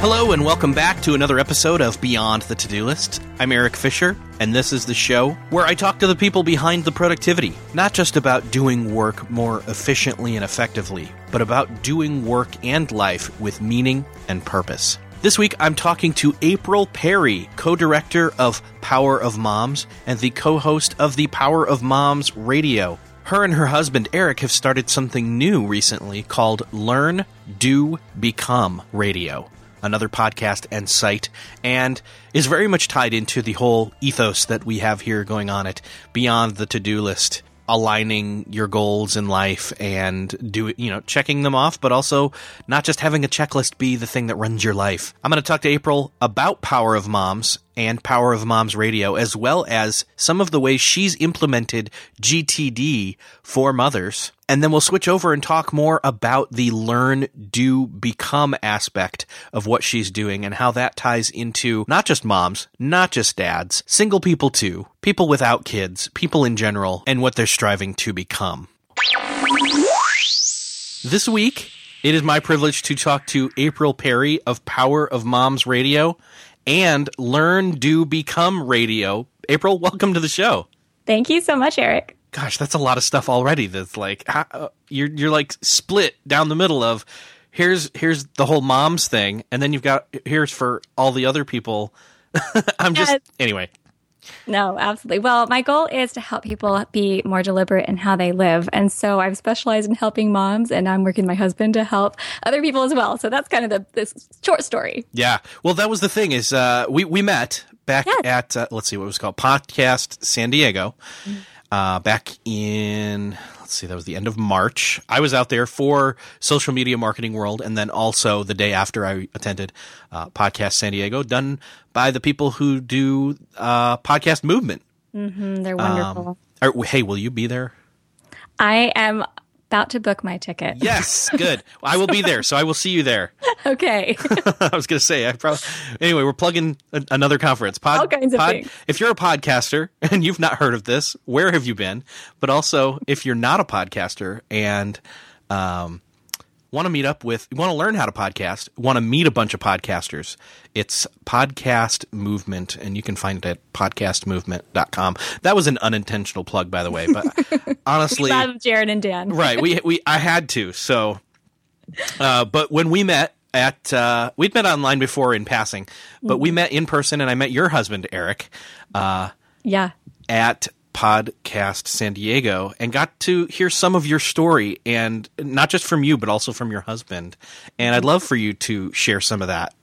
Hello, and welcome back to another episode of Beyond the To Do List. I'm Erik Fisher, and this is the show where I talk to the people behind the productivity, not just about doing work more efficiently and effectively, but about doing work and life with meaning and purpose. This week, I'm talking to April Perry, co director of Power of Moms and the co host of the Power of Moms radio. Her and her husband, Eric, have started something new recently called Learn, Do, Become Radio another podcast and site, and is very much tied into the whole ethos that we have here going on at Beyond the To Do List. Aligning your goals in life and do you know checking them off, but also not just having a checklist be the thing that runs your life. I'm going to talk to April about Power of Moms and Power of Moms Radio, as well as some of the ways she's implemented GTD for mothers. And then we'll switch over and talk more about the learn, do, become aspect of what she's doing and how that ties into not just moms, not just dads, single people too, people without kids, people in general, and what they're striving to become. This week, it is my privilege to talk to April Perry of Power of Moms Radio and Learn, Do, Become Radio. April, welcome to the show. Thank you so much, Erik. Gosh, that's a lot of stuff already. That's like uh, you're you're like split down the middle of here's here's the whole moms thing, and then you've got here's for all the other people. I'm just yes. anyway. No, absolutely. Well, my goal is to help people be more deliberate in how they live. And so I've specialized in helping moms and I'm working with my husband to help other people as well. So that's kind of the this short story. Yeah. Well, that was the thing is uh, we, we met back yes. at, uh, let's see what it was called, Podcast San Diego. Mm-hmm. Uh, back in let's see, that was the end of March. I was out there for Social Media Marketing World, and then also the day after I attended uh, Podcast San Diego, done by the people who do uh, Podcast Movement. Mm-hmm, they're wonderful. Um, are, hey, will you be there? I am about to book my ticket. Yes, good. I will be there, so I will see you there. Okay. I was going to say, I probably. Anyway, we're plugging a, another conference. Pod, All kinds pod, of things. If you're a podcaster and you've not heard of this, where have you been? But also, if you're not a podcaster and um, want to meet up with, want to learn how to podcast, want to meet a bunch of podcasters, it's Podcast Movement, and you can find it at podcastmovement.com. That was an unintentional plug, by the way, but honestly. love Jared and Dan. right. We, we, I had to. So, uh, but when we met, at uh, we'd met online before in passing, but mm-hmm. we met in person, and I met your husband Eric. Uh, yeah. At podcast San Diego and got to hear some of your story and not just from you, but also from your husband. And I'd love for you to share some of that.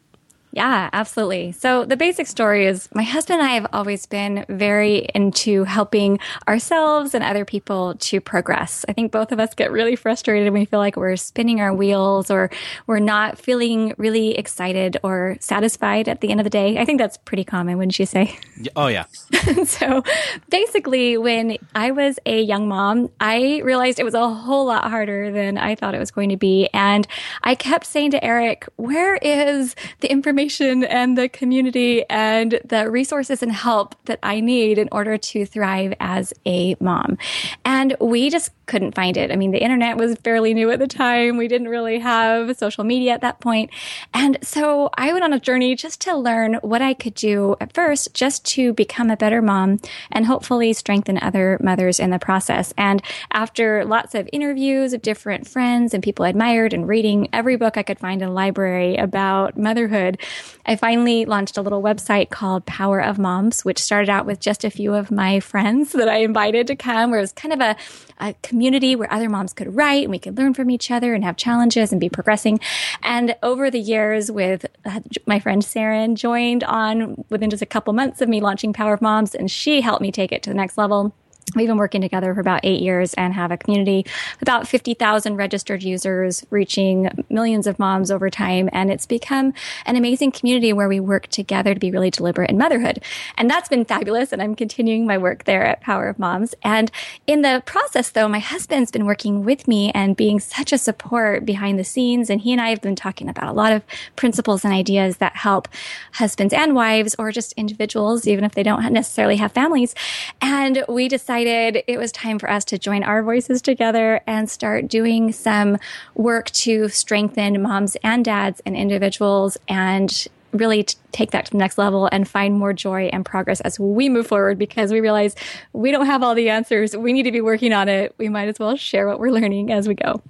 Yeah, absolutely. So the basic story is my husband and I have always been very into helping ourselves and other people to progress. I think both of us get really frustrated when we feel like we're spinning our wheels or we're not feeling really excited or satisfied at the end of the day. I think that's pretty common, wouldn't you say? Oh, yeah. so basically, when I was a young mom, I realized it was a whole lot harder than I thought it was going to be. And I kept saying to Eric, where is the information? And the community and the resources and help that I need in order to thrive as a mom. And we just couldn't find it. I mean, the internet was fairly new at the time. We didn't really have social media at that point. And so I went on a journey just to learn what I could do at first, just to become a better mom and hopefully strengthen other mothers in the process. And after lots of interviews of different friends and people I admired and reading every book I could find in library about motherhood, I finally launched a little website called Power of Moms, which started out with just a few of my friends that I invited to come, where it was kind of a, a community where other moms could write and we could learn from each other and have challenges and be progressing. And over the years with uh, my friend Saren joined on within just a couple months of me launching Power of Moms and she helped me take it to the next level. We've been working together for about eight years and have a community about 50,000 registered users reaching millions of moms over time. And it's become an amazing community where we work together to be really deliberate in motherhood. And that's been fabulous. And I'm continuing my work there at Power of Moms. And in the process, though, my husband's been working with me and being such a support behind the scenes. And he and I have been talking about a lot of principles and ideas that help husbands and wives or just individuals, even if they don't necessarily have families. And we decided decided it was time for us to join our voices together and start doing some work to strengthen moms and dads and individuals and really take that to the next level and find more joy and progress as we move forward because we realize we don't have all the answers. We need to be working on it. We might as well share what we're learning as we go.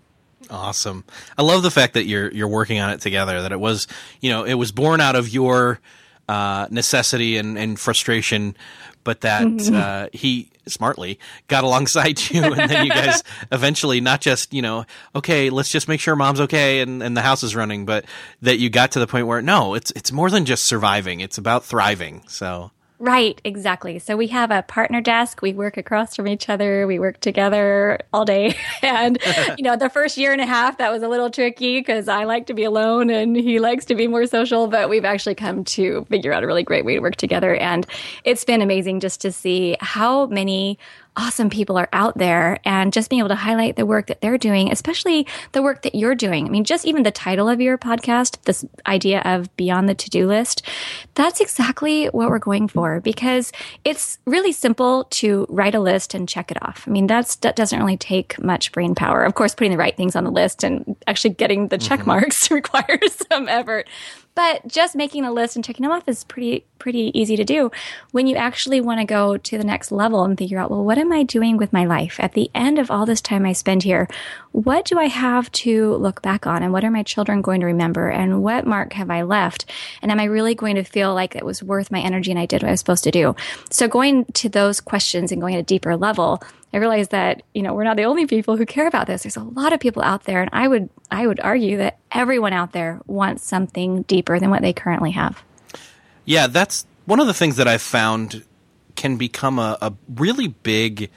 Awesome. I love the fact that you're you're working on it together. That it was, you know, it was born out of your uh, necessity and, and frustration, but that mm-hmm. uh, he smartly got alongside you and then you guys eventually not just you know okay let's just make sure mom's okay and, and the house is running but that you got to the point where no it's it's more than just surviving. It's about thriving. So Right, exactly. So we have a partner desk. We work across from each other. We work together all day. And, you know, the first year and a half, that was a little tricky because I like to be alone and he likes to be more social. But we've actually come to figure out a really great way to work together. And it's been amazing just to see how many awesome people are out there and just being able to highlight the work that they're doing, especially the work that you're doing. I mean, just even the title of your podcast, this idea of beyond the to do list, that's exactly what we're going for because it's really simple to write a list and check it off. I mean, that's, that doesn't really take much brain power. Of course, putting the right things on the list and actually getting the check mm-hmm. marks requires some effort. But just making a list and checking them off is pretty pretty easy to do. When you actually want to go to the next level and figure out, well, what am I doing with my life at the end of all this time I spend here? What do I have to look back on, and what are my children going to remember, and what mark have I left, and am I really going to feel like it was worth my energy and I did what I was supposed to do? So going to those questions and going at a deeper level I realized that, you know, we're not the only people who care about this. There's a lot of people out there. And I would, I would argue that everyone out there wants something deeper than what they currently have. Yeah, that's one of the things that I've found can become a, a really big,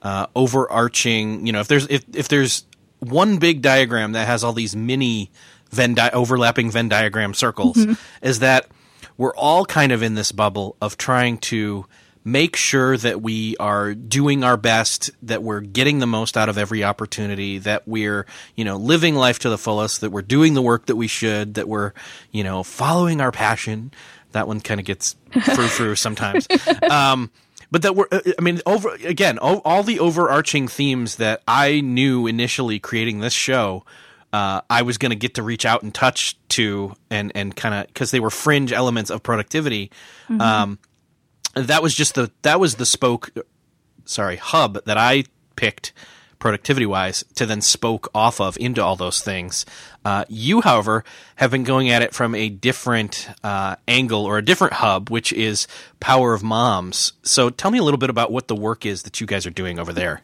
uh, overarching, you know, if there's, if, if there's one big diagram that has all these mini Venn di- overlapping Venn diagram circles, mm-hmm. is that we're all kind of in this bubble of trying to, make sure that we are doing our best, that we're getting the most out of every opportunity, that we're, you know, living life to the fullest, that we're doing the work that we should, that we're, you know, following our passion. That one kind of gets through through sometimes. Um, but that we're, I mean, over again, all, all, the overarching themes that I knew initially creating this show, uh, I was going to get to reach out and touch to, and and kind of because they were fringe elements of productivity. Mm-hmm. Um, that was just the that was the spoke sorry hub that I picked productivity wise to then spoke off of into all those things. Uh, you, however, have been going at it from a different uh, angle or a different hub, which is Power of Moms. So tell me a little bit about what the work is that you guys are doing over there.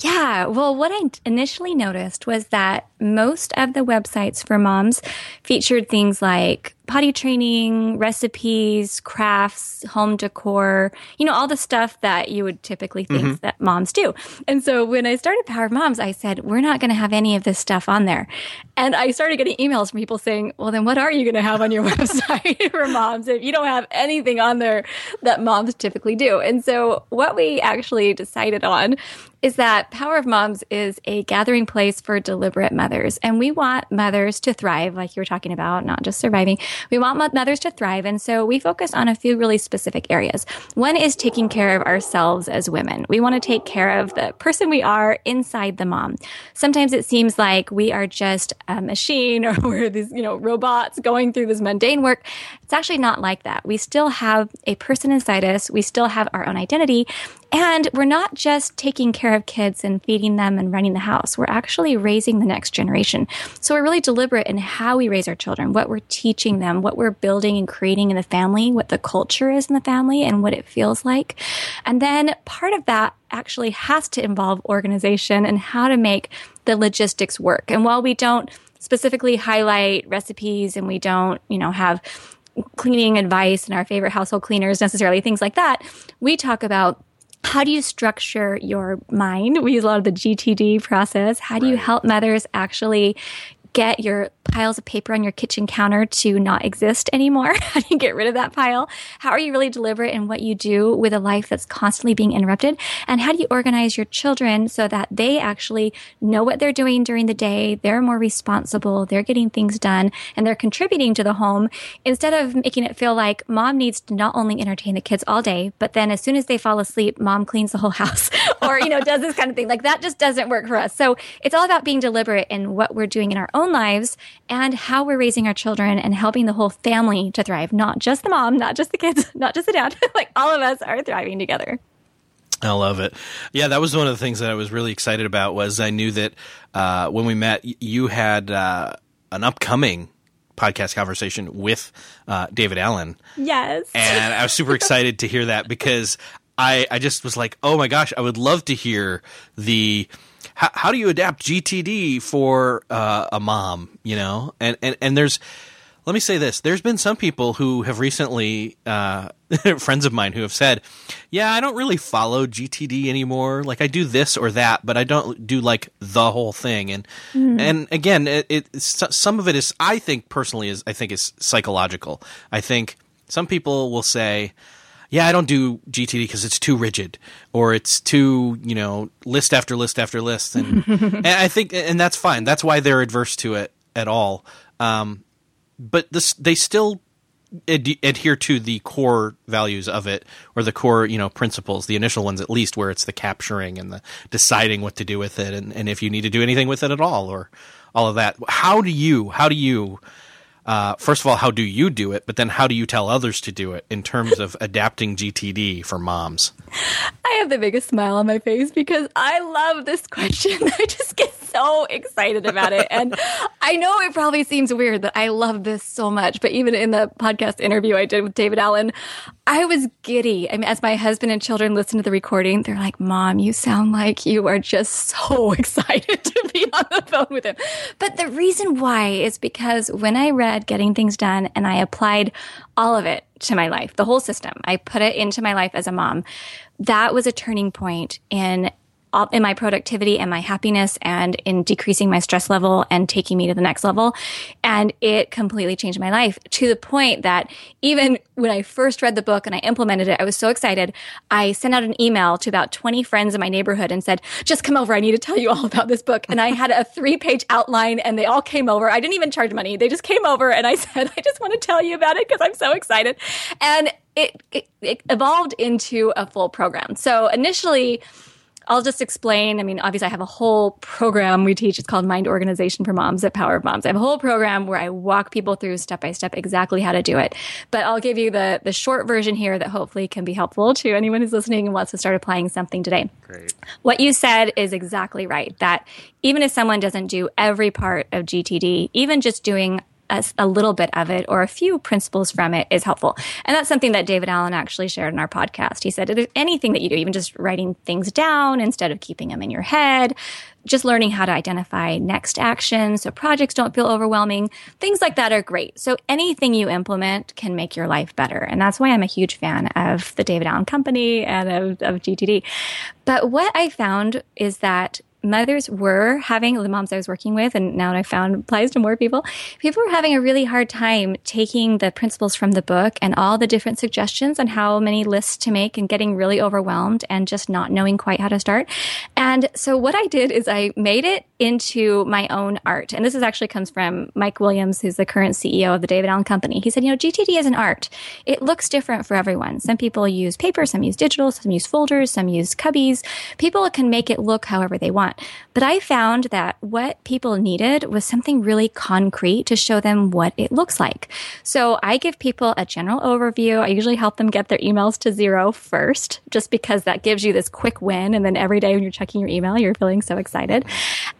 Yeah, well, what I initially noticed was that most of the websites for moms featured things like potty training, recipes, crafts, home decor, you know, all the stuff that you would typically think mm-hmm. that moms do. And so when I started Power of Moms, I said, we're not going to have any of this stuff on there. And I started getting emails from people saying, well, then what are you going to have on your website for moms if you don't have anything on there that moms typically do? And so what we actually decided on is that Power of Moms is a gathering place for deliberate mothers. And we want mothers to thrive, like you were talking about, not just surviving. We want mothers to thrive. And so we focus on a few really specific areas. One is taking care of ourselves as women. We want to take care of the person we are inside the mom. Sometimes it seems like we are just a machine or we're these, you know, robots going through this mundane work. It's actually not like that. We still have a person inside us. We still have our own identity And we're not just taking care of kids and feeding them and running the house. We're actually raising the next generation. So we're really deliberate in how we raise our children, what we're teaching them, what we're building and creating in the family, what the culture is in the family and what it feels like. And then part of that actually has to involve organization and how to make the logistics work. And while we don't specifically highlight recipes and we don't, you know, have cleaning advice and our favorite household cleaners necessarily, things like that, we talk about how do you structure your mind? We use a lot of the GTD process. How do you help mothers actually get your piles of paper on your kitchen counter to not exist anymore? How do you get rid of that pile? How are you really deliberate in what you do with a life that's constantly being interrupted? And how do you organize your children so that they actually know what they're doing during the day? They're more responsible. They're getting things done and they're contributing to the home instead of making it feel like mom needs to not only entertain the kids all day, but then as soon as they fall asleep, mom cleans the whole house or, you know, does this kind of thing. Like that just doesn't work for us. So it's all about being deliberate in what we're doing in our own lives and how we're raising our children and helping the whole family to thrive, not just the mom, not just the kids, not just the dad. like all of us are thriving together. I love it. Yeah, that was one of the things that I was really excited about. Was I knew that uh, when we met, you had uh, an upcoming podcast conversation with uh, David Allen. Yes, and I was super excited to hear that because I I just was like, oh my gosh, I would love to hear the how, how do you adapt GTD for uh, a mom? You know, and and and there's let me say this: there's been some people who have recently, uh, friends of mine, who have said, "Yeah, I don't really follow GTD anymore. Like I do this or that, but I don't do like the whole thing." And mm. and again, it, it some of it is, I think personally, is I think is psychological. I think some people will say yeah, I don't do GTD because it's too rigid or it's too, you know, list after list after list. And, and I think, and that's fine. That's why they're adverse to it at all. Um, but this, they still ad- adhere to the core values of it or the core, you know, principles, the initial ones at least, where it's the capturing and the deciding what to do with it and, and if you need to do anything with it at all or all of that. How do you, how do you, uh, first of all, how do you do it? But then how do you tell others to do it in terms of adapting GTD for moms? I have the biggest smile on my face because I love this question. I just get so excited about it. And I know it probably seems weird that I love this so much, but even in the podcast interview I did with David Allen, I was giddy. I mean, as my husband and children listen to the recording, they're like, Mom, you sound like you are just so excited to be on the phone with him. But the reason why is because when I read Getting Things Done and I applied all of it to my life, the whole system, I put it into my life as a mom, that was a turning point in in my productivity and my happiness and in decreasing my stress level and taking me to the next level. And it completely changed my life to the point that even when I first read the book and I implemented it, I was so excited. I sent out an email to about 20 friends in my neighborhood and said, just come over. I need to tell you all about this book. And I had a three page outline and they all came over. I didn't even charge money. They just came over and I said, I just want to tell you about it because I'm so excited. And it, it, it evolved into a full program. So initially, I'll just explain. I mean, obviously, I have a whole program we teach. It's called Mind Organization for Moms at Power of Moms. I have a whole program where I walk people through step by step exactly how to do it. But I'll give you the the short version here that hopefully can be helpful to anyone who's listening and wants to start applying something today. Great. What you said is exactly right. That even if someone doesn't do every part of GTD, even just doing a, a, little bit of it or a few principles from it is helpful. And that's something that David Allen actually shared in our podcast. He said, if there's anything that you do, even just writing things down instead of keeping them in your head, just learning how to identify next actions so projects don't feel overwhelming, things like that are great. So anything you implement can make your life better. And that's why I'm a huge fan of the David Allen Company and of, of GTD. But what I found is that mothers were having the moms I was working with, and now I found applies to more people. People were having a really hard time taking the principles from the book and all the different suggestions on how many lists to make and getting really overwhelmed and just not knowing quite how to start. And so what I did is I made it into my own art. And this is actually comes from Mike Williams, who's the current CEO of the David Allen Company. He said, you know, GTD is an art. It looks different for everyone. Some people use paper, some use digital, some use folders, some use cubbies. People can make it look however they want want. But I found that what people needed was something really concrete to show them what it looks like. So I give people a general overview. I usually help them get their emails to zero first, just because that gives you this quick win. And then every day when you're checking your email, you're feeling so excited.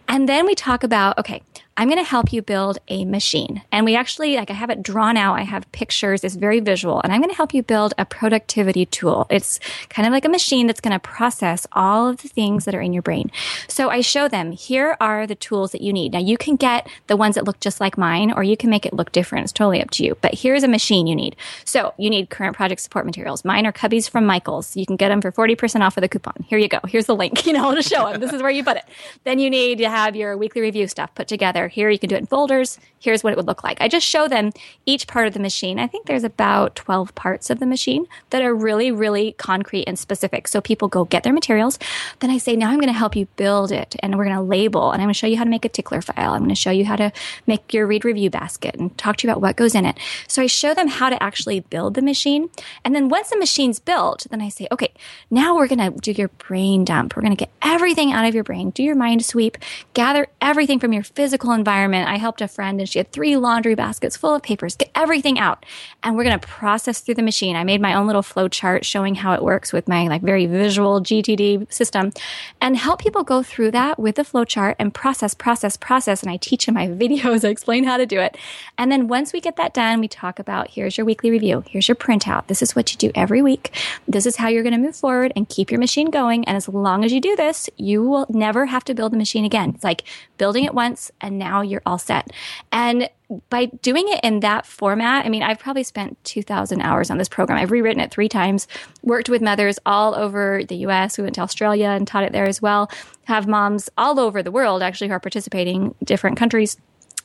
And then we talk about, okay, I'm going to help you build a machine. And we actually, like, I have it drawn out. I have pictures. It's very visual. And I'm going to help you build a productivity tool. It's kind of like a machine that's going to process all of the things that are in your brain. So I show them, here are the tools that you need. Now you can get the ones that look just like mine, or you can make it look different. It's totally up to you. But here's a machine you need. So you need current project support materials. Mine are cubbies from Michaels. You can get them for 40% off with a coupon. Here you go. Here's the link, you know, to show them. This is where you put it. Then you need to have your weekly review stuff put together here. You can do it in folders. Here's what it would look like. I just show them each part of the machine. I think there's about 12 parts of the machine that are really, really concrete and specific. So people go get their materials. Then I say, now I'm going to help you build it and we're going to label and I'm going to show you how to make a tickler file. I'm going to show you how to make your read review basket and talk to you about what goes in it. So I show them how to actually build the machine. And then once the machine's built, then I say, okay, now we're going to do your brain dump. We're going to get everything out of your brain, do your mind sweep, gather everything from your physical environment. I helped a friend and she had three laundry baskets full of papers, get everything out. And we're going to process through the machine. I made my own little flow chart showing how it works with my like very visual GTD system and help people go through that with the flow chart and process, process, process. And I teach in my videos, I explain how to do it. And then once we get that done, we talk about here's your weekly review. Here's your printout. This is what you do every week. This is how you're going to move forward and keep your machine going. And as long as you do this, you will never have to build the machine again. It's like building it once and now you're all set. And by doing it in that format, I mean, I've probably spent 2,000 hours on this program. I've rewritten it three times, worked with mothers all over the US. We went to Australia and taught it there as well. Have moms all over the world actually who are participating, different countries,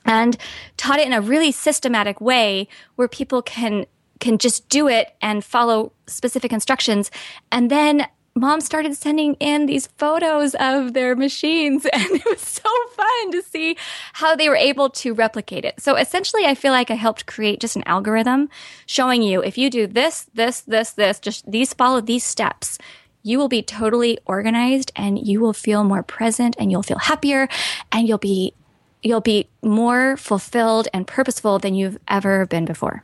and taught it in a really systematic way where people can can just do it and follow specific instructions. And then mom started sending in these photos of their machines and it was so fun to see how they were able to replicate it. So essentially I feel like I helped create just an algorithm showing you if you do this, this, this, this, just these follow these steps, you will be totally organized and you will feel more present and you'll feel happier and you'll be you'll be more fulfilled and purposeful than you've ever been before.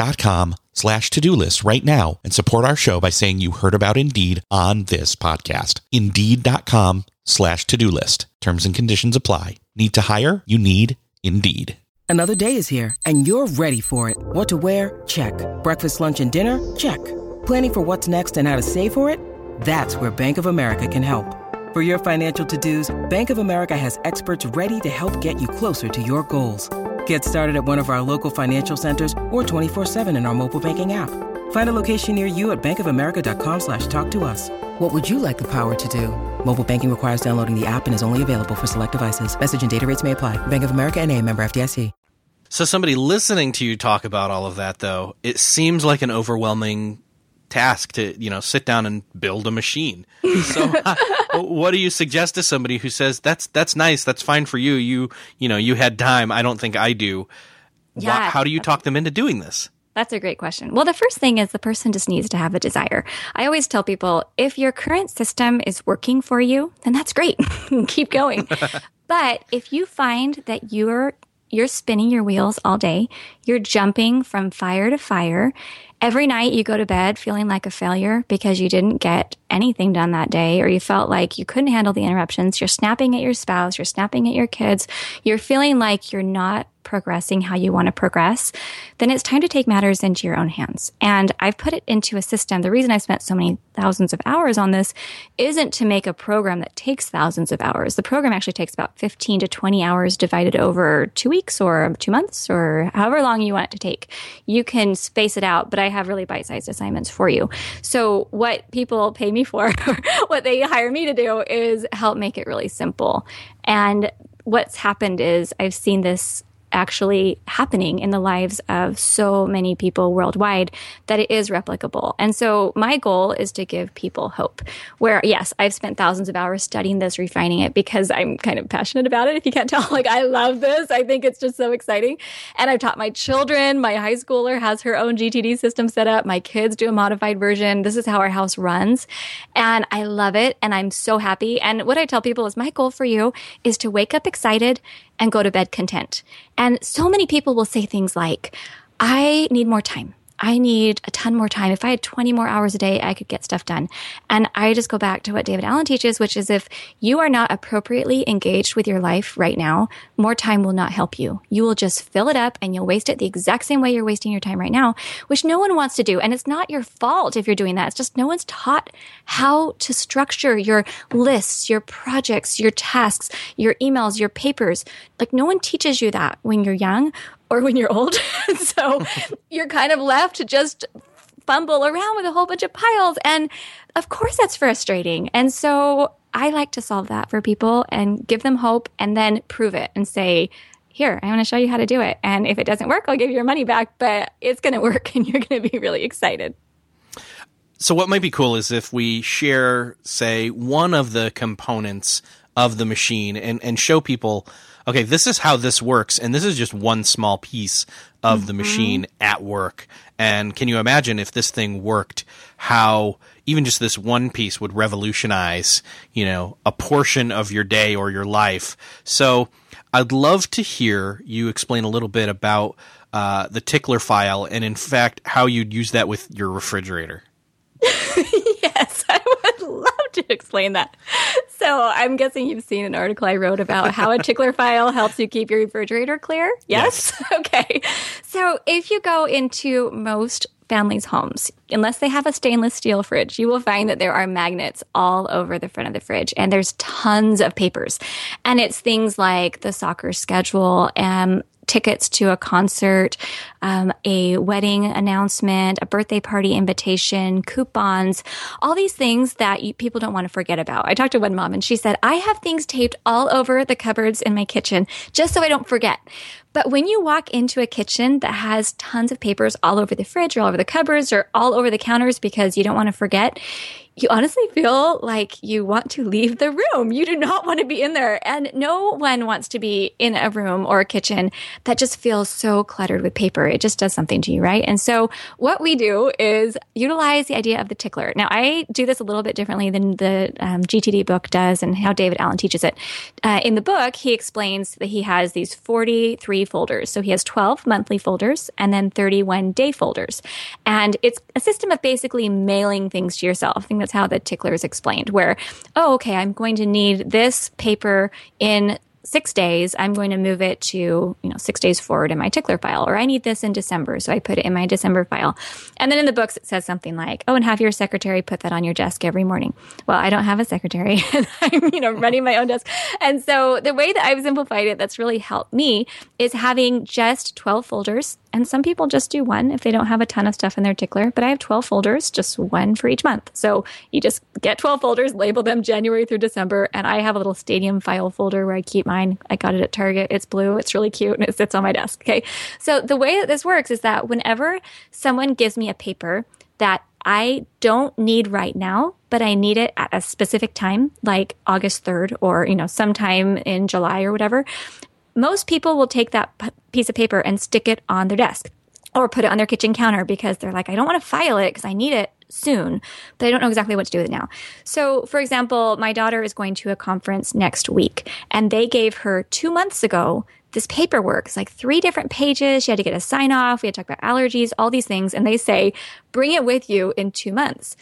Indeed.com slash to-do list right now and support our show by saying you heard about Indeed on this podcast. Indeed.com slash to-do list. Terms and conditions apply. Need to hire? You need Indeed. Another day is here and you're ready for it. What to wear? Check. Breakfast, lunch, and dinner? Check. Planning for what's next and how to save for it? That's where Bank of America can help. For your financial to-dos, Bank of America has experts ready to help get you closer to your goals. Get started at one of our local financial centers or 24-7 in our mobile banking app. Find a location near you at bankofamerica.com slash talk to us. What would you like the power to do? Mobile banking requires downloading the app and is only available for select devices. Message and data rates may apply. Bank of America and a member FDIC. So somebody listening to you talk about all of that though, it seems like an overwhelming task to, you know, sit down and build a machine. So uh, what do you suggest to somebody who says that's that's nice, that's fine for you. You, you know, you had time. I don't think I do. Yeah. Why, how do you talk them into doing this? That's a great question. Well, the first thing is the person just needs to have a desire. I always tell people if your current system is working for you, then that's great. Keep going. but if you find that you're you're spinning your wheels all day, you're jumping from fire to fire, every night you go to bed feeling like a failure because you didn't get anything done that day or you felt like you couldn't handle the interruptions, you're snapping at your spouse, you're snapping at your kids, you're feeling like you're not progressing how you want to progress, then it's time to take matters into your own hands. And I've put it into a system. The reason I spent so many thousands of hours on this isn't to make a program that takes thousands of hours. The program actually takes about 15 to 20 hours divided over two weeks or two months or however long you want it to take. You can space it out, but I have really bite sized assignments for you. So what people pay me for, what they hire me to do is help make it really simple. And what's happened is I've seen this actually happening in the lives of so many people worldwide that it is replicable. And so my goal is to give people hope. Where, yes, I've spent thousands of hours studying this, refining it because I'm kind of passionate about it. If you can't tell, like I love this. I think it's just so exciting. And I've taught my children. My high schooler has her own GTD system set up. My kids do a modified version. This is how our house runs. And I love it. And I'm so happy. And what I tell people is my goal for you is to wake up excited and go to bed content. And so many people will say things like, I need more time. I need a ton more time. If I had 20 more hours a day, I could get stuff done. And I just go back to what David Allen teaches, which is if you are not appropriately engaged with your life right now, more time will not help you. You will just fill it up and you'll waste it the exact same way you're wasting your time right now, which no one wants to do. And it's not your fault if you're doing that. It's just no one's taught how to structure your lists, your projects, your tasks, your emails, your papers. Like no one teaches you that when you're young or when you're old. so you're kind of left to just fumble around with a whole bunch of piles. And of course, that's frustrating. And so I like to solve that for people and give them hope and then prove it and say, here, I want to show you how to do it. And if it doesn't work, I'll give you your money back, but it's going to work and you're going to be really excited. So, what might be cool is if we share, say, one of the components of the machine and, and show people okay, this is how this works, and this is just one small piece of mm-hmm. the machine at work. And can you imagine if this thing worked, how even just this one piece would revolutionize, you know, a portion of your day or your life? So I'd love to hear you explain a little bit about uh, the tickler file and, in fact, how you'd use that with your refrigerator. yes, I would love to explain that. So I'm guessing you've seen an article I wrote about how a tickler file helps you keep your refrigerator clear. Yes? yes. okay. So if you go into most families' homes, unless they have a stainless steel fridge, you will find that there are magnets all over the front of the fridge and there's tons of papers. And it's things like the soccer schedule and tickets to a concert, um, a wedding announcement, a birthday party invitation, coupons, all these things that you, people don't want to forget about. I talked to one mom and she said, I have things taped all over the cupboards in my kitchen just so I don't forget. But when you walk into a kitchen that has tons of papers all over the fridge or all over the cupboards or all over the counters because you don't want to forget, you honestly feel like you want to leave the room. You do not want to be in there. And no one wants to be in a room or a kitchen that just feels so cluttered with paper. It just does something to you, right? And so what we do is utilize the idea of the tickler. Now, I do this a little bit differently than the um, GTD book does and how David Allen teaches it. Uh, in the book, he explains that he has these 43 folders. So he has 12 monthly folders and then 31 day folders. And it's a system of basically mailing things to yourself. That's how the tickler is explained, where, oh, okay, I'm going to need this paper in six days, I'm going to move it to, you know, six days forward in my tickler file, or I need this in December. So I put it in my December file. And then in the books, it says something like, oh, and have your secretary put that on your desk every morning. Well, I don't have a secretary I'm, you know, running my own desk. And so the way that I've simplified it that's really helped me is having just 12 folders and some people just do one if they don't have a ton of stuff in their tickler. But I have 12 folders, just one for each month. So you just get 12 folders, label them January through December. And I have a little stadium file folder where I keep mine. I got it at Target. It's blue. It's really cute and it sits on my desk. Okay. So the way that this works is that whenever someone gives me a paper that I don't need right now, but I need it at a specific time, like August 3rd or, you know, sometime in July or whatever most people will take that p- piece of paper and stick it on their desk or put it on their kitchen counter because they're like, I don't want to file it because I need it soon, but I don't know exactly what to do with it now. So, for example, my daughter is going to a conference next week and they gave her two months ago this paperwork. It's like three different pages. She had to get a sign off. We had to talk about allergies, all these things. And they say, bring it with you in two months.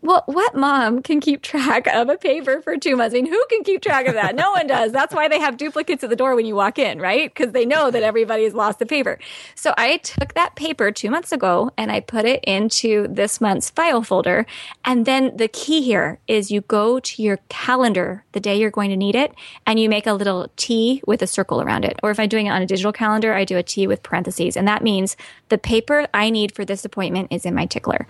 Well, what mom can keep track of a paper for two months? I mean, who can keep track of that? No one does. That's why they have duplicates at the door when you walk in, right? Because they know that everybody has lost the paper. So I took that paper two months ago and I put it into this month's file folder. And then the key here is you go to your calendar the day you're going to need it and you make a little T with a circle around it. Or if I'm doing it on a digital calendar, I do a T with parentheses. And that means the paper I need for this appointment is in my tickler.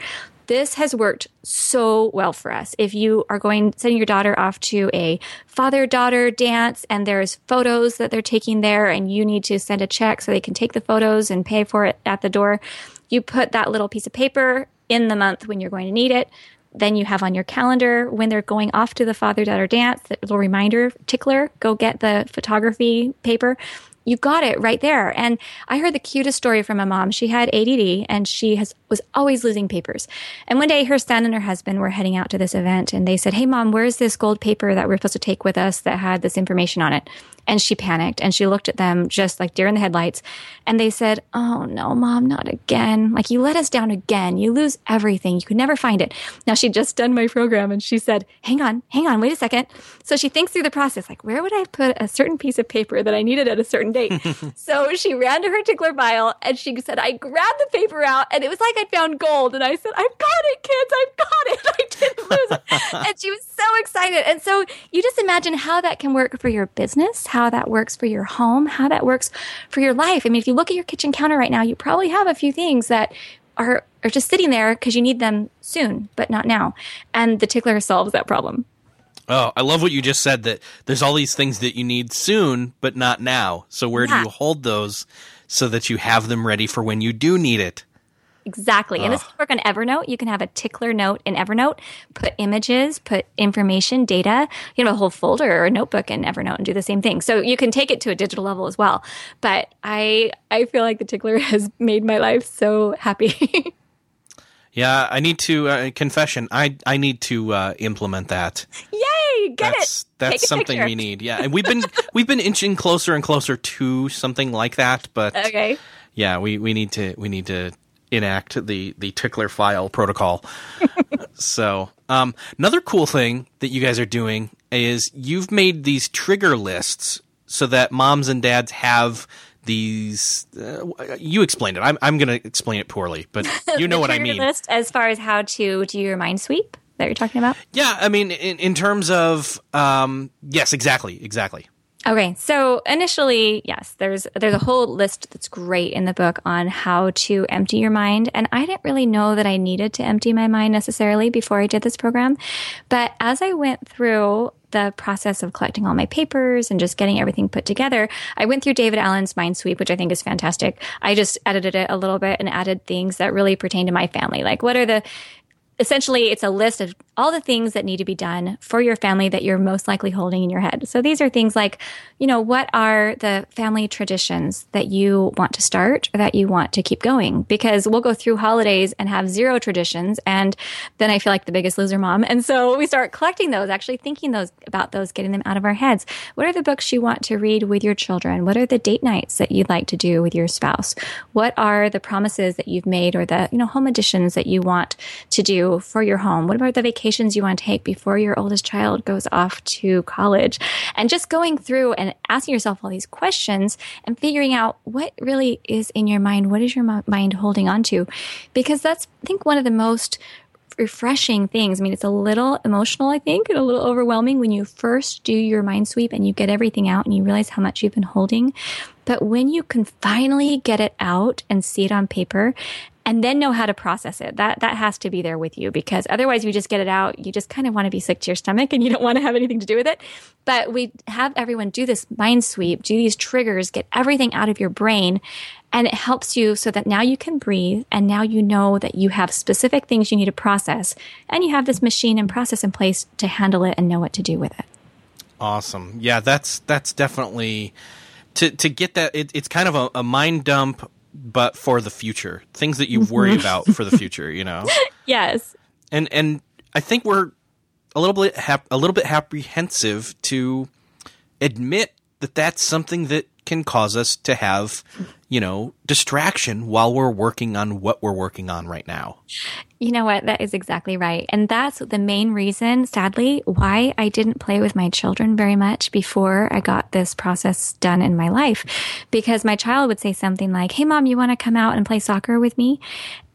This has worked so well for us. If you are going, sending your daughter off to a father daughter dance and there's photos that they're taking there and you need to send a check so they can take the photos and pay for it at the door, you put that little piece of paper in the month when you're going to need it. Then you have on your calendar when they're going off to the father daughter dance, that little reminder tickler, go get the photography paper you got it right there. And I heard the cutest story from a mom. She had ADD and she has was always losing papers. And one day her son and her husband were heading out to this event and they said, Hey mom, where's this gold paper that we're supposed to take with us that had this information on it? And she panicked and she looked at them just like deer in the headlights. And they said, Oh no, mom, not again. Like you let us down again. You lose everything. You could never find it. Now she'd just done my program and she said, Hang on, hang on, wait a second. So she thinks through the process, like, where would I put a certain piece of paper that I needed at a certain date? so she ran to her tickler file and she said, I grabbed the paper out and it was like I'd found gold. And I said, I've got it, kids. I've got it. I didn't lose it. and she was so excited. And so you just imagine how that can work for your business, how that works for your home, how that works for your life. I mean, if you look at your kitchen counter right now, you probably have a few things that are, are just sitting there because you need them soon, but not now. And the tickler solves that problem. Oh, I love what you just said that there's all these things that you need soon, but not now. So where yeah. do you hold those so that you have them ready for when you do need it? Exactly. And this can work on Evernote. You can have a tickler note in Evernote, put images, put information, data. You know, a whole folder or a notebook in Evernote and do the same thing. So you can take it to a digital level as well. But I I feel like the tickler has made my life so happy. yeah, I need to uh, confession. I I need to uh, implement that. Yay! Get that's, it. That's something picture. we need. Yeah, and we've been we've been inching closer and closer to something like that. But okay. Yeah, we, we need to we need to enact the the tickler file protocol. so, um, another cool thing that you guys are doing is you've made these trigger lists so that moms and dads have these uh, you explained it. I'm, I'm going to explain it poorly but you know what i mean. list as far as how to do your mind sweep that you're talking about? Yeah i mean in, in terms of um, yes exactly exactly Okay, so initially, yes, there's there's a whole list that's great in the book on how to empty your mind, and I didn't really know that I needed to empty my mind necessarily before I did this program, but as I went through the process of collecting all my papers and just getting everything put together, I went through David Allen's Mind Sweep, which I think is fantastic. I just edited it a little bit and added things that really pertain to my family. Like, what are the essentially it's a list of all the things that need to be done for your family that you're most likely holding in your head. So these are things like, you know, what are the family traditions that you want to start or that you want to keep going? Because we'll go through holidays and have zero traditions. And then I feel like the biggest loser mom. And so we start collecting those, actually thinking those about those, getting them out of our heads. What are the books you want to read with your children? What are the date nights that you'd like to do with your spouse? What are the promises that you've made or the, you know, home additions that you want to do for your home? What about the vacations you want to take before your oldest child goes off to college. And just going through and asking yourself all these questions and figuring out what really is in your mind. What is your mind holding on to? Because that's, I think, one of the most refreshing things. I mean, it's a little emotional, I think, and a little overwhelming when you first do your mind sweep and you get everything out and you realize how much you've been holding. But when you can finally get it out and see it on paper and then know how to process it. That that has to be there with you because otherwise you just get it out, you just kind of want to be sick to your stomach and you don't want to have anything to do with it. But we have everyone do this mind sweep, do these triggers, get everything out of your brain and it helps you so that now you can breathe and now you know that you have specific things you need to process and you have this machine and process in place to handle it and know what to do with it. Awesome. Yeah, that's that's definitely to to get that it, it's kind of a, a mind dump but for the future, things that you worry mm-hmm. about for the future, you know. yes. And and I think we're a little bit hap- a little bit apprehensive to admit that that's something that can cause us to have, you know, distraction while we're working on what we're working on right now. You know what? That is exactly right. And that's the main reason, sadly, why I didn't play with my children very much before I got this process done in my life. Because my child would say something like, Hey, mom, you want to come out and play soccer with me?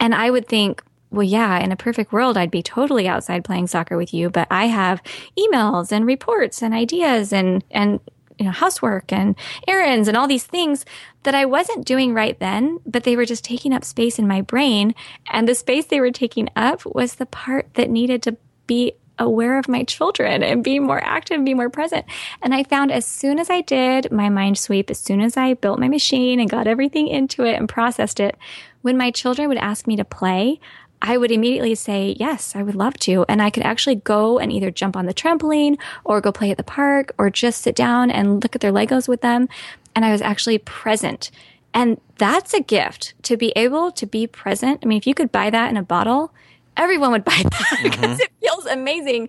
And I would think, well, yeah, in a perfect world, I'd be totally outside playing soccer with you, but I have emails and reports and ideas and, and you know, housework and errands and all these things that I wasn't doing right then, but they were just taking up space in my brain. And the space they were taking up was the part that needed to be aware of my children and be more active and be more present. And I found as soon as I did my mind sweep, as soon as I built my machine and got everything into it and processed it, when my children would ask me to play, I would immediately say, yes, I would love to. And I could actually go and either jump on the trampoline or go play at the park or just sit down and look at their Legos with them. And I was actually present. And that's a gift to be able to be present. I mean, if you could buy that in a bottle, everyone would buy that because mm-hmm. it feels amazing.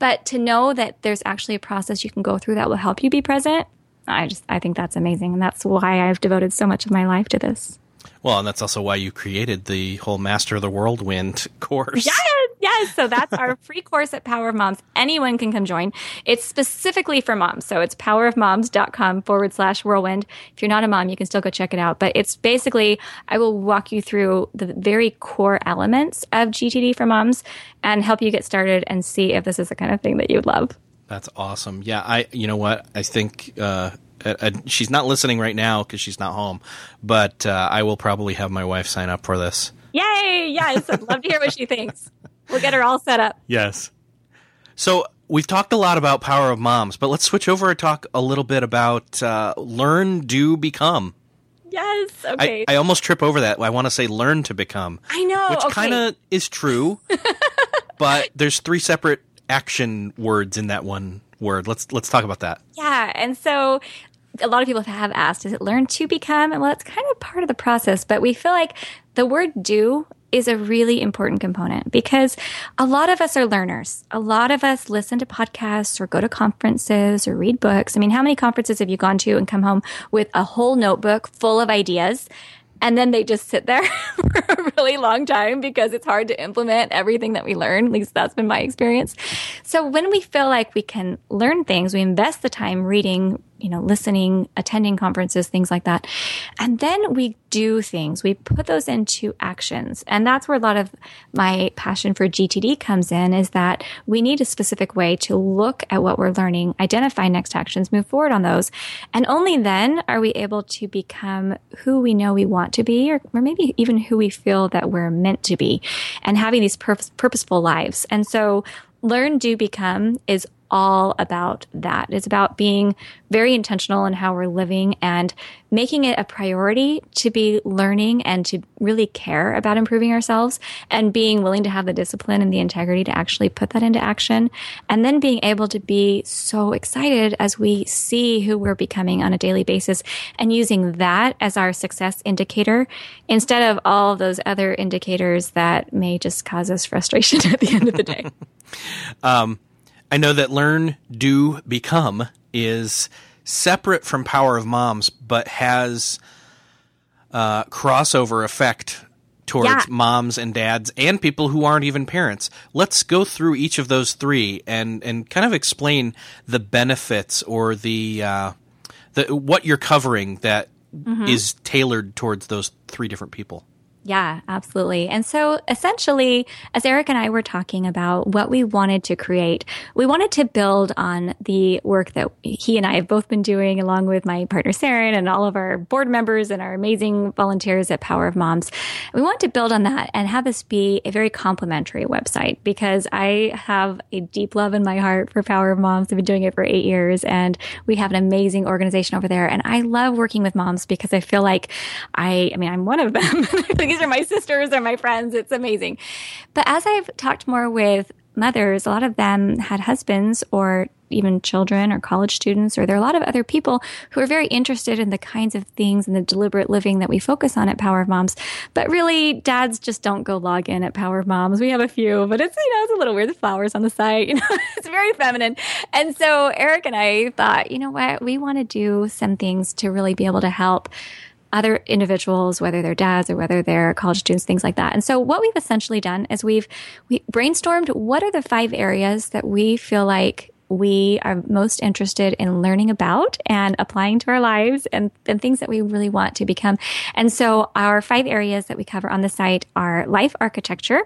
But to know that there's actually a process you can go through that will help you be present, I just, I think that's amazing. And that's why I've devoted so much of my life to this. Well, and that's also why you created the whole Master of the Whirlwind course. Yes, yes. So that's our free course at Power of Moms. Anyone can come join. It's specifically for moms. So it's powerofmoms.com forward slash whirlwind. If you're not a mom, you can still go check it out. But it's basically, I will walk you through the very core elements of GTD for moms and help you get started and see if this is the kind of thing that you would love. That's awesome. Yeah, I. You know what? I think uh, uh, uh, she's not listening right now because she's not home, but uh, I will probably have my wife sign up for this. Yay! Yes, I'd love to hear what she thinks. We'll get her all set up. Yes. So we've talked a lot about Power of Moms, but let's switch over and talk a little bit about uh, Learn, Do, Become. Yes. Okay. I, I, almost trip over that. I want to say learn to become. I know. Which okay. kind of is true, but there's three separate action words in that one word. Let's let's talk about that. Yeah, and so a lot of people have asked, is it learn to become? Well, it's kind of part of the process, but we feel like the word do is a really important component because a lot of us are learners. A lot of us listen to podcasts or go to conferences or read books. I mean, how many conferences have you gone to and come home with a whole notebook full of ideas? And then they just sit there for a really long time because it's hard to implement everything that we learn. At least that's been my experience. So when we feel like we can learn things, we invest the time reading, you know, listening, attending conferences, things like that. And then we do things. We put those into actions. And that's where a lot of my passion for GTD comes in is that we need a specific way to look at what we're learning, identify next actions, move forward on those. And only then are we able to become who we know we want to be, or, or maybe even who we feel that we're meant to be and having these purpose, purposeful lives. And so learn, do, become is all about that. It's about being very intentional in how we're living and making it a priority to be learning and to really care about improving ourselves and being willing to have the discipline and the integrity to actually put that into action. And then being able to be so excited as we see who we're becoming on a daily basis and using that as our success indicator instead of all those other indicators that may just cause us frustration at the end of the day. um, I know that Learn, Do, Become is separate from Power of Moms, but has uh, crossover effect towards yeah. moms and dads and people who aren't even parents. Let's go through each of those three and and kind of explain the benefits or the uh, the what you're covering that mm-hmm. is tailored towards those three different people. Yeah, absolutely. And so essentially, as Eric and I were talking about what we wanted to create, we wanted to build on the work that he and I have both been doing along with my partner Saren and all of our board members and our amazing volunteers at Power of Moms. We want to build on that and have this be a very complementary website because I have a deep love in my heart for Power of Moms. I've been doing it for eight years and we have an amazing organization over there. And I love working with moms because I feel like I, I mean, I'm one of them. these are my sisters or my friends. It's amazing. But as I've talked more with mothers, a lot of them had husbands or even children or college students, or there are a lot of other people who are very interested in the kinds of things and the deliberate living that we focus on at Power of Moms. But really, dads just don't go log in at Power of Moms. We have a few, but it's, you know, it's a little weird. The flowers on the site, you know, it's very feminine. And so Eric and I thought, you know what? We want to do some things to really be able to help other individuals, whether they're dads or whether they're college students, things like that. And so what we've essentially done is we've we brainstormed what are the five areas that we feel like we are most interested in learning about and applying to our lives and, and things that we really want to become. And so our five areas that we cover on the site are life architecture.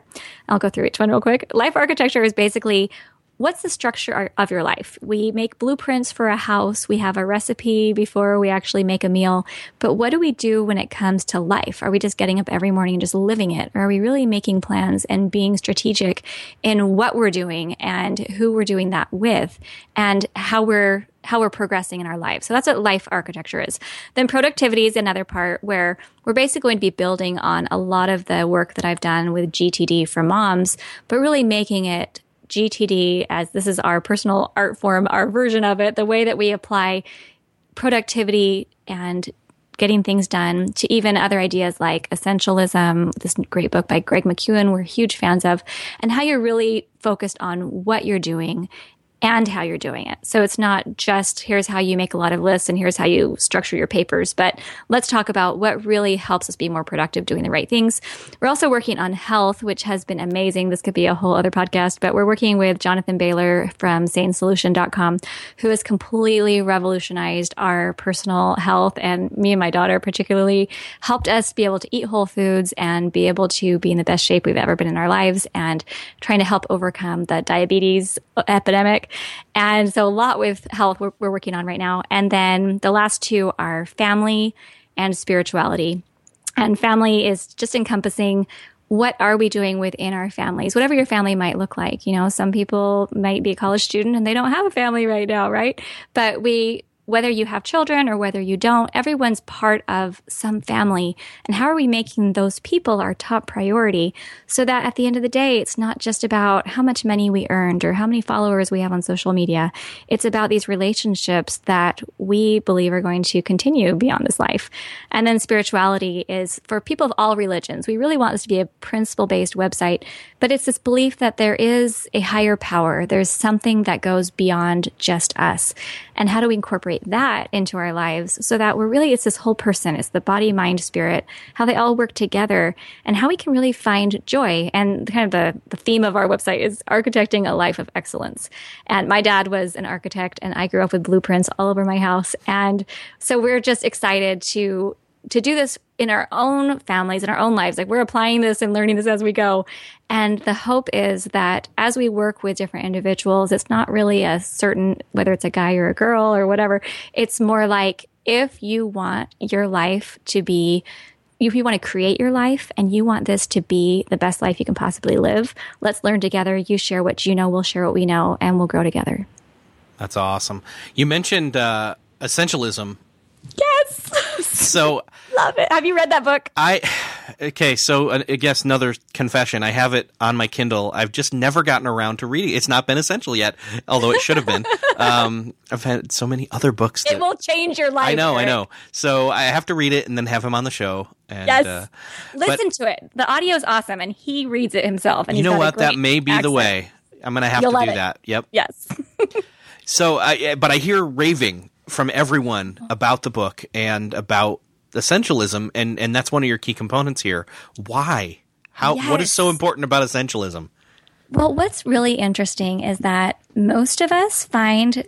I'll go through each one real quick. Life architecture is basically what's the structure of your life? We make blueprints for a house. We have a recipe before we actually make a meal. But what do we do when it comes to life? Are we just getting up every morning and just living it? Or are we really making plans and being strategic in what we're doing and who we're doing that with and how we're how we're progressing in our lives. So that's what life architecture is. Then productivity is another part where we're basically going to be building on a lot of the work that I've done with GTD for moms, but really making it GTD as this is our personal art form, our version of it, the way that we apply productivity and getting things done to even other ideas like essentialism, this great book by Greg McKeown, we're huge fans of, and how you're really focused on what you're doing and how you're doing it. So it's not just here's how you make a lot of lists and here's how you structure your papers, but let's talk about what really helps us be more productive doing the right things. We're also working on health, which has been amazing. This could be a whole other podcast, but we're working with Jonathan Bailor from sanesolution.com, who has completely revolutionized our personal health and me and my daughter particularly helped us be able to eat whole foods and be able to be in the best shape we've ever been in our lives and trying to help overcome the diabetes epidemic and so a lot with health we're, we're working on right now. And then the last two are family and spirituality. And family is just encompassing what are we doing within our families, whatever your family might look like. You know, some people might be a college student and they don't have a family right now, right? But we whether you have children or whether you don't, everyone's part of some family. And how are we making those people our top priority so that at the end of the day, it's not just about how much money we earned or how many followers we have on social media. It's about these relationships that we believe are going to continue beyond this life. And then spirituality is for people of all religions. We really want this to be a principle based website, but it's this belief that there is a higher power. There's something that goes beyond just us. And how do we incorporate that into our lives so that we're really, it's this whole person. It's the body, mind, spirit, how they all work together and how we can really find joy. And kind of the, the theme of our website is architecting a life of excellence. And my dad was an architect and I grew up with blueprints all over my house. And so we're just excited to to do this in our own families, in our own lives. Like we're applying this and learning this as we go. And the hope is that as we work with different individuals, it's not really a certain, whether it's a guy or a girl or whatever. It's more like if you want your life to be if you want to create your life and you want this to be the best life you can possibly live, let's learn together. You share what you know, we'll share what we know, and we'll grow together. That's awesome. You mentioned uh, essentialism Yes. So love it. Have you read that book? I okay. So uh, I guess another confession. I have it on my Kindle. I've just never gotten around to reading. It's not been essential yet, although it should have been. um, I've had so many other books. That, it will change your life. I know. Erik. I know. So I have to read it and then have him on the show. And, yes. Uh, Listen but, to it. The audio is awesome, and he reads it himself. And you know what? That may be accent. the way. I'm going to have You'll to do it. that. Yep. Yes. so, I, but I hear raving from everyone about the book and about essentialism, and and that's one of your key components here. Why? How? Yes. What is so important about essentialism? Well, what's really interesting is that most of us find,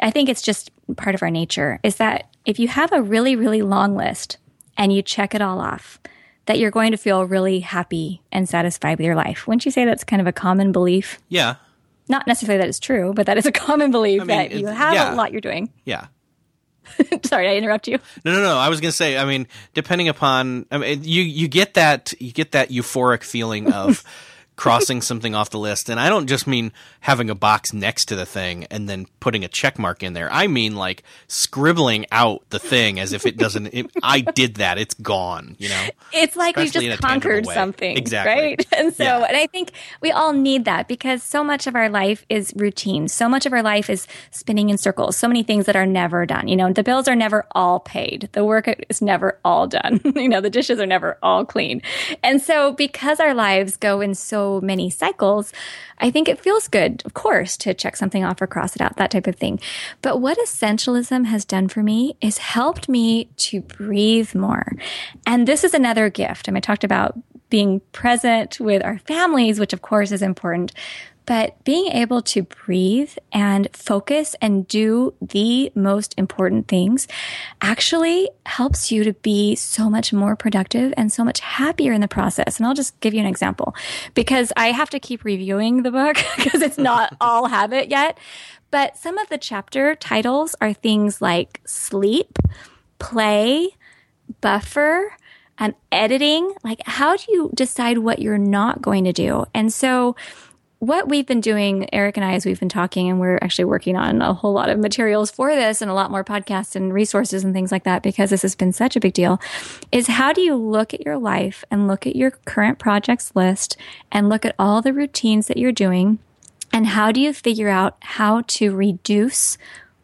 I think it's just part of our nature, is that if you have a really, really long list and you check it all off, that you're going to feel really happy and satisfied with your life. Wouldn't you say that's kind of a common belief? Yeah. Not necessarily that it's true, but that is a common belief I mean, that you have yeah. a lot you're doing. Yeah. Sorry, I interrupt you. No, no, no. I was going to say. I mean, depending upon, I mean, you you get that you get that euphoric feeling of crossing something off the list. And I don't just mean having a box next to the thing and then putting a check mark in there. I mean like scribbling out the thing as if it doesn't, it, I did that. It's gone, you know? It's like Especially we've just conquered something. Exactly. Right. And so, yeah. and I think we all need that because so much of our life is routine. So much of our life is spinning in circles. So many things that are never done. You know, the bills are never all paid. The work is never all done. you know, the dishes are never all clean. And so because our lives go in so many cycles, I think it feels good, of course, to check something off or cross it out, that type of thing. But what essentialism has done for me is helped me to breathe more. And this is another gift. I mean, I talked about being present with our families, which of course is important, but being able to breathe and focus and do the most important things actually helps you to be so much more productive and so much happier in the process. And I'll just give you an example because I have to keep reviewing the book because it's not all habit yet. But some of the chapter titles are things like sleep, play, buffer, and editing. Like, how do you decide what you're not going to do? And so, what we've been doing, Eric and I, as we've been talking, and we're actually working on a whole lot of materials for this and a lot more podcasts and resources and things like that because this has been such a big deal, is how do you look at your life and look at your current projects list and look at all the routines that you're doing? And how do you figure out how to reduce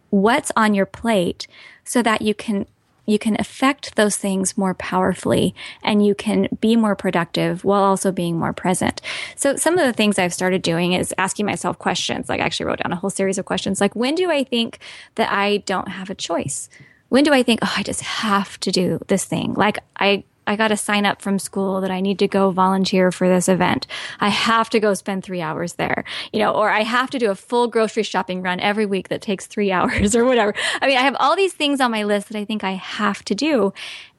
what's on your plate so that you can you can affect those things more powerfully and you can be more productive while also being more present. So some of the things I've started doing is asking myself questions. Like I actually wrote down a whole series of questions like when do I think that I don't have a choice? When do I think, oh, I just have to do this thing? Like I I got to sign up from school that I need to go volunteer for this event. I have to go spend three hours there, you know, or I have to do a full grocery shopping run every week that takes three hours or whatever. I mean, I have all these things on my list that I think I have to do.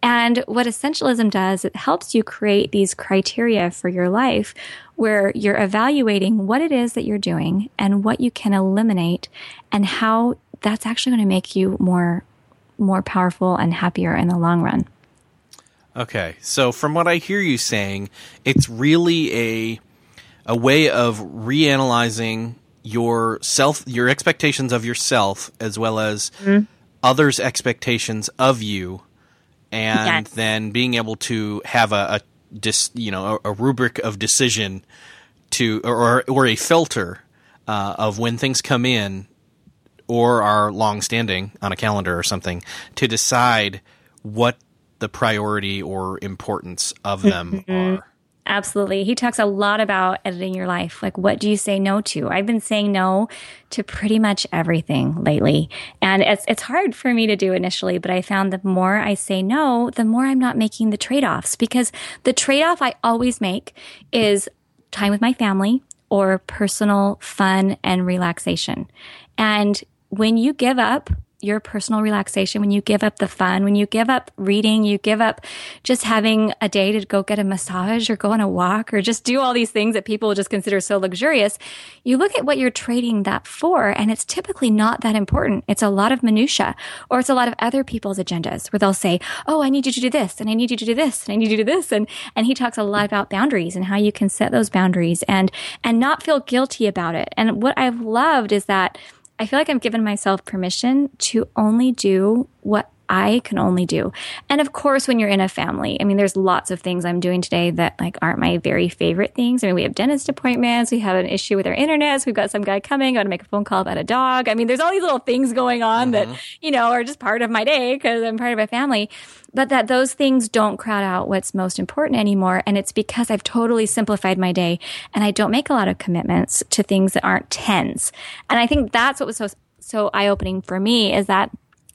And what essentialism does, it helps you create these criteria for your life where you're evaluating what it is that you're doing and what you can eliminate and how that's actually going to make you more more powerful and happier in the long run. Okay, so from what I hear you saying, it's really a a way of reanalyzing your self, your expectations of yourself, as well as mm-hmm. others' expectations of you, and yes. then being able to have a, a dis, you know, a, a, rubric of decision to, or or a filter uh, of when things come in, or are long standing on a calendar or something, to decide what the priority or importance of them mm-hmm. are. Absolutely. He talks a lot about editing your life. Like, what do you say no to? I've been saying no to pretty much everything lately. And it's, it's hard for me to do initially, but I found the more I say no, the more I'm not making the trade offs because the trade off I always make is time with my family or personal fun and relaxation. And when you give up your personal relaxation, when you give up the fun, when you give up reading, you give up just having a day to go get a massage or go on a walk or just do all these things that people just consider so luxurious, you look at what you're trading that for and it's typically not that important. It's a lot of minutia or it's a lot of other people's agendas where they'll say, Oh, I need you to do this and I need you to do this and I need you to do this. And, and he talks a lot about boundaries and how you can set those boundaries and, and not feel guilty about it. And what I've loved is that I feel like I've given myself permission to only do what I can only do. And of course, when you're in a family, I mean, there's lots of things I'm doing today that like aren't my very favorite things. I mean, we have dentist appointments. We have an issue with our internet. So we've got some guy coming. Got to make a phone call about a dog. I mean, there's all these little things going on mm-hmm. that, you know, are just part of my day because I'm part of a family. But that those things don't crowd out what's most important anymore. And it's because I've totally simplified my day and I don't make a lot of commitments to things that aren't tens. And I think that's what was so so eye opening for me is that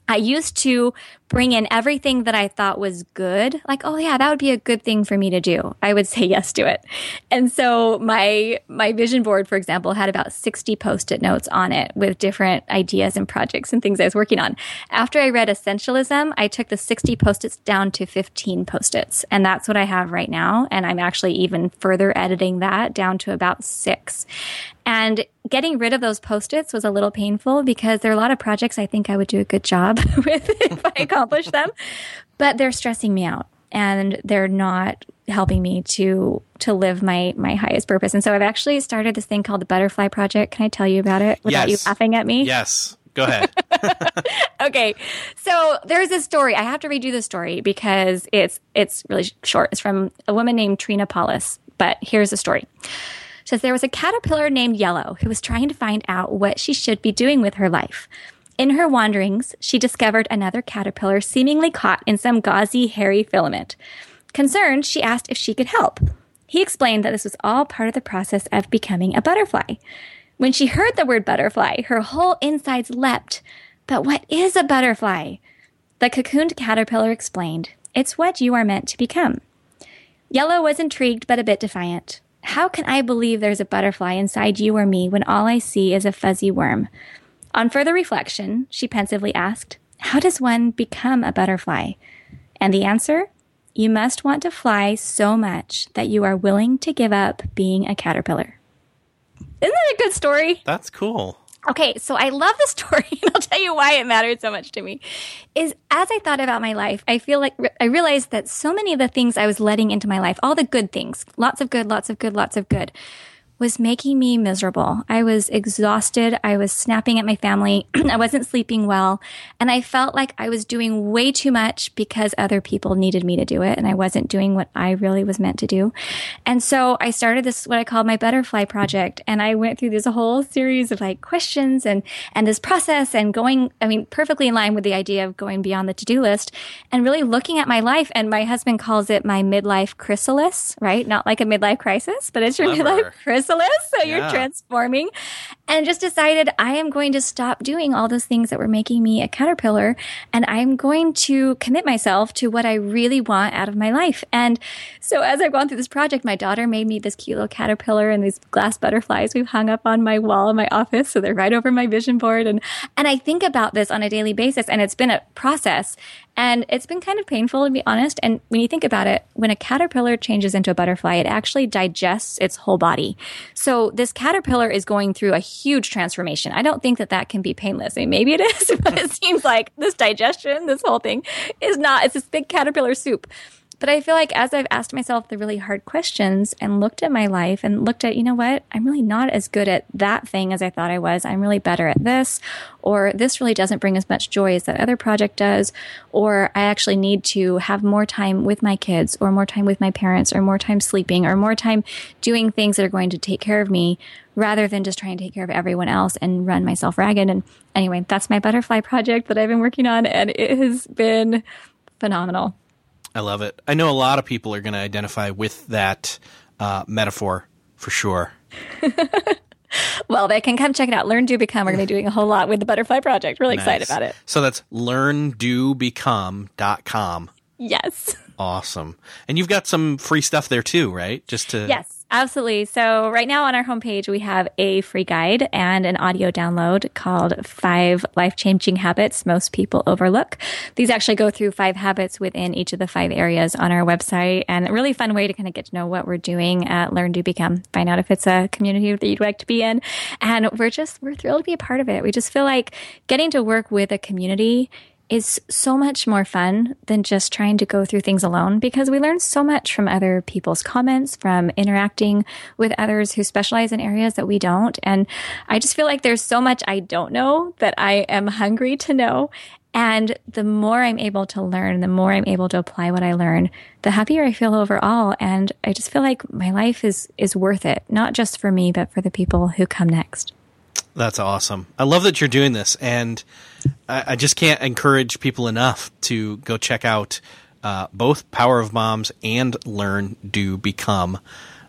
I used to bring in everything that I thought was good. Like, oh yeah, that would be a good thing for me to do. I would say yes to it. And so my, my vision board, for example, had about 60 post-it notes on it with different ideas and projects and things I was working on. After I read Essentialism, I took the 60 post-its down to 15 post-its. And that's what I have right now. And I'm actually even further editing that down to about six. And getting rid of those post-its was a little painful because there are a lot of projects I think I would do a good job with if I accomplish them, but they're stressing me out and they're not helping me to to live my my highest purpose. And so I've actually started this thing called the Butterfly Project. Can I tell you about it without yes. you laughing at me? Yes. Go ahead. okay. So there's a story. I have to read you the story because it's it's really short. It's from a woman named Trina Paulus. But here's the story says there was a caterpillar named Yellow who was trying to find out what she should be doing with her life. In her wanderings, she discovered another caterpillar seemingly caught in some gauzy, hairy filament. Concerned, she asked if she could help. He explained that this was all part of the process of becoming a butterfly. When she heard the word butterfly, her whole insides leapt. But what is a butterfly? The cocooned caterpillar explained, It's what you are meant to become. Yellow was intrigued but a bit defiant. How can I believe there's a butterfly inside you or me when all I see is a fuzzy worm? On further reflection, she pensively asked, How does one become a butterfly? And the answer? You must want to fly so much that you are willing to give up being a caterpillar. Isn't that a good story? That's cool. Okay, so I love the story, and I'll tell you why it mattered so much to me. Is as I thought about my life, I feel like I realized that so many of the things I was letting into my life, all the good things, lots of good, lots of good, lots of good, was making me miserable. I was exhausted. I was snapping at my family. I wasn't sleeping well. And I felt like I was doing way too much because other people needed me to do it. And I wasn't doing what I really was meant to do. And so I started this, what I call my butterfly project. And I went through this whole series of like questions and, and this process and going, I mean, perfectly in line with the idea of going beyond the to do list and really looking at my life. And my husband calls it my midlife chrysalis, right? Not like a midlife crisis, but it's your midlife chrysalis chrysalis. So Yeah. you're transforming and just decided I am going to stop doing all those things that were making me a caterpillar and I'm going to commit myself to what I really want out of my life. And so as I've gone through this project, my daughter made me this cute little caterpillar and these glass butterflies we've hung up on my wall in my office. So they're right over my vision board. And, and I think about this on a daily basis and it's been a process and it's been kind of painful to be honest. And when you think about it, when a caterpillar changes into a butterfly, it actually digests its whole body. So this caterpillar is going through a huge transformation. I don't think that that can be painless. I mean, maybe it is, but it seems like this digestion, this whole thing is not, it's this big caterpillar soup. But I feel like as I've asked myself the really hard questions and looked at my life and looked at, you know what, I'm really not as good at that thing as I thought I was. I'm really better at this, or this really doesn't bring as much joy as that other project does, or I actually need to have more time with my kids, or more time with my parents, or more time sleeping, or more time doing things that are going to take care of me rather than just trying to take care of everyone else and run myself ragged. And anyway, that's my butterfly project that I've been working on, and it has been phenomenal. I love it. I know a lot of people are going to identify with that uh, metaphor for sure. Well, they can come check it out. Learn, do, become. We're going to be doing a whole lot with the Butterfly Project. Really excited about it. So that's learndobecome.com. Yes. Awesome. And you've got some free stuff there too, right? Just to Yes, absolutely. So right now on our homepage, we have a free guide and an audio download called Five Life Changing Habits Most People Overlook. These actually go through five habits within each of the five areas on our website and a really fun way to kind of get to know what we're doing at Learn, to Become. Find out if it's a community that you'd like to be in. And we're just, we're thrilled to be a part of it. We just feel like getting to work with a community is so much more fun than just trying to go through things alone because we learn so much from other people's comments, from interacting with others who specialize in areas that we don't. And I just feel like there's so much I don't know that I am hungry to know. And the more I'm able to learn, the more I'm able to apply what I learn, the happier I feel overall. And I just feel like my life is, is worth it, not just for me, but for the people who come next. That's awesome. I love that you're doing this, and I, I just can't encourage people enough to go check out uh, both Power of Moms and Learn, Do, Become.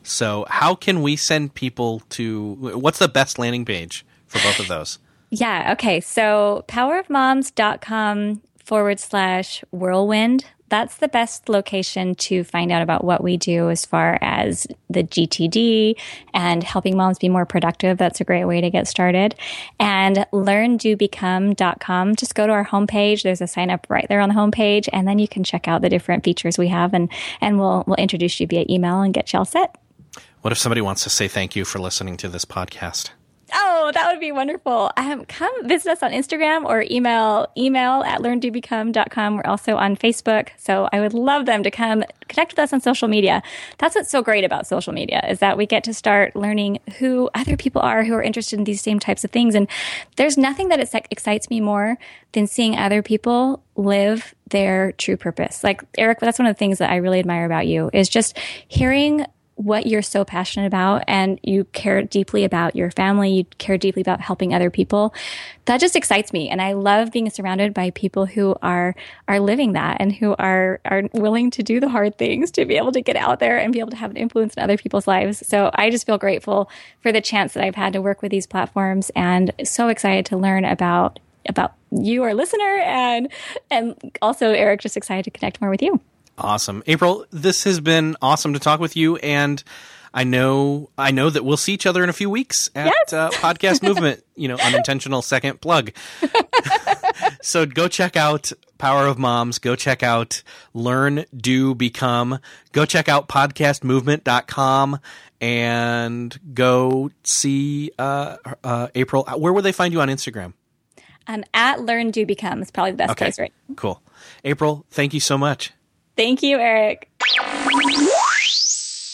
So, how can we send people to? What's the best landing page for both of those? Yeah. Okay. So powerofmoms.com forward slash whirlwind. That's the best location to find out about what we do as far as the GTD and helping moms be more productive. That's a great way to get started. And learndobecome.com. Just go to our homepage. There's a sign up right there on the homepage. And then you can check out the different features we have and, and we'll, we'll introduce you via email and get you all set. What if somebody wants to say thank you for listening to this podcast? That would be wonderful. Um, come visit us on Instagram or email email at learndobecome.com. We're also on Facebook. So I would love them to come connect with us on social media. That's what's so great about social media is that we get to start learning who other people are who are interested in these same types of things. And there's nothing that excites me more than seeing other people live their true purpose. Like Erik, that's one of the things that I really admire about you is just hearing what you're so passionate about and you care deeply about your family, you care deeply about helping other people, that just excites me. And I love being surrounded by people who are, are living that and who are, are willing to do the hard things to be able to get out there and be able to have an influence in other people's lives. So I just feel grateful for the chance that I've had to work with these platforms and so excited to learn about about you, our listener, and and also Erik, just excited to connect more with you. Awesome. April, this has been awesome to talk with you and I know I know that we'll see each other in a few weeks at yes. uh, Podcast Movement, you know, unintentional second plug. so go check out Power of Moms, go check out Learn, Do, Become, go check out podcastmovement.com and go see uh, uh, April. Where would they find you on Instagram? Um, at Learn, Do, Become is probably the best okay. place, right? Cool. April, thank you so much. Thank you, Erik.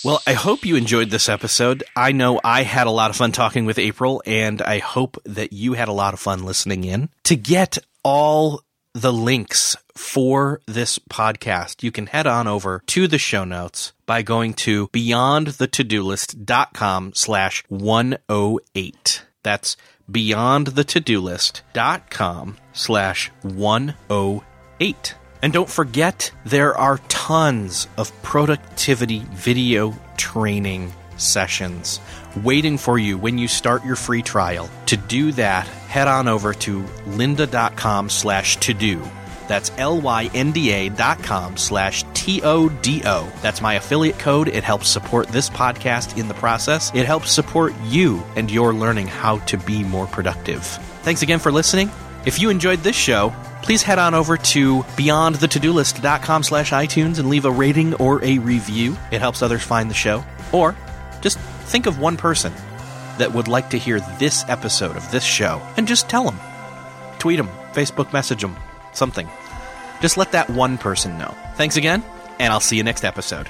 Well, I hope you enjoyed this episode. I know I had a lot of fun talking with April, and I hope that you had a lot of fun listening in. To get all the links for this podcast, you can head on over to the show notes by going to beyondthetodolist.com slash 108. That's beyondthetodolist.com slash 108. And don't forget, there are tons of productivity video training sessions waiting for you when you start your free trial. To do that, head on over to lynda.com slash to do. That's L-Y-N-D-A dot com slash T-O-D-O. That's my affiliate code. It helps support this podcast in the process. It helps support you and your learning how to be more productive. Thanks again for listening. If you enjoyed this show, please head on over to beyondthetodolist.com slash iTunes and leave a rating or a review. It helps others find the show. Or just think of one person that would like to hear this episode of this show and just tell them. Tweet them, Facebook message them, something. Just let that one person know. Thanks again, and I'll see you next episode.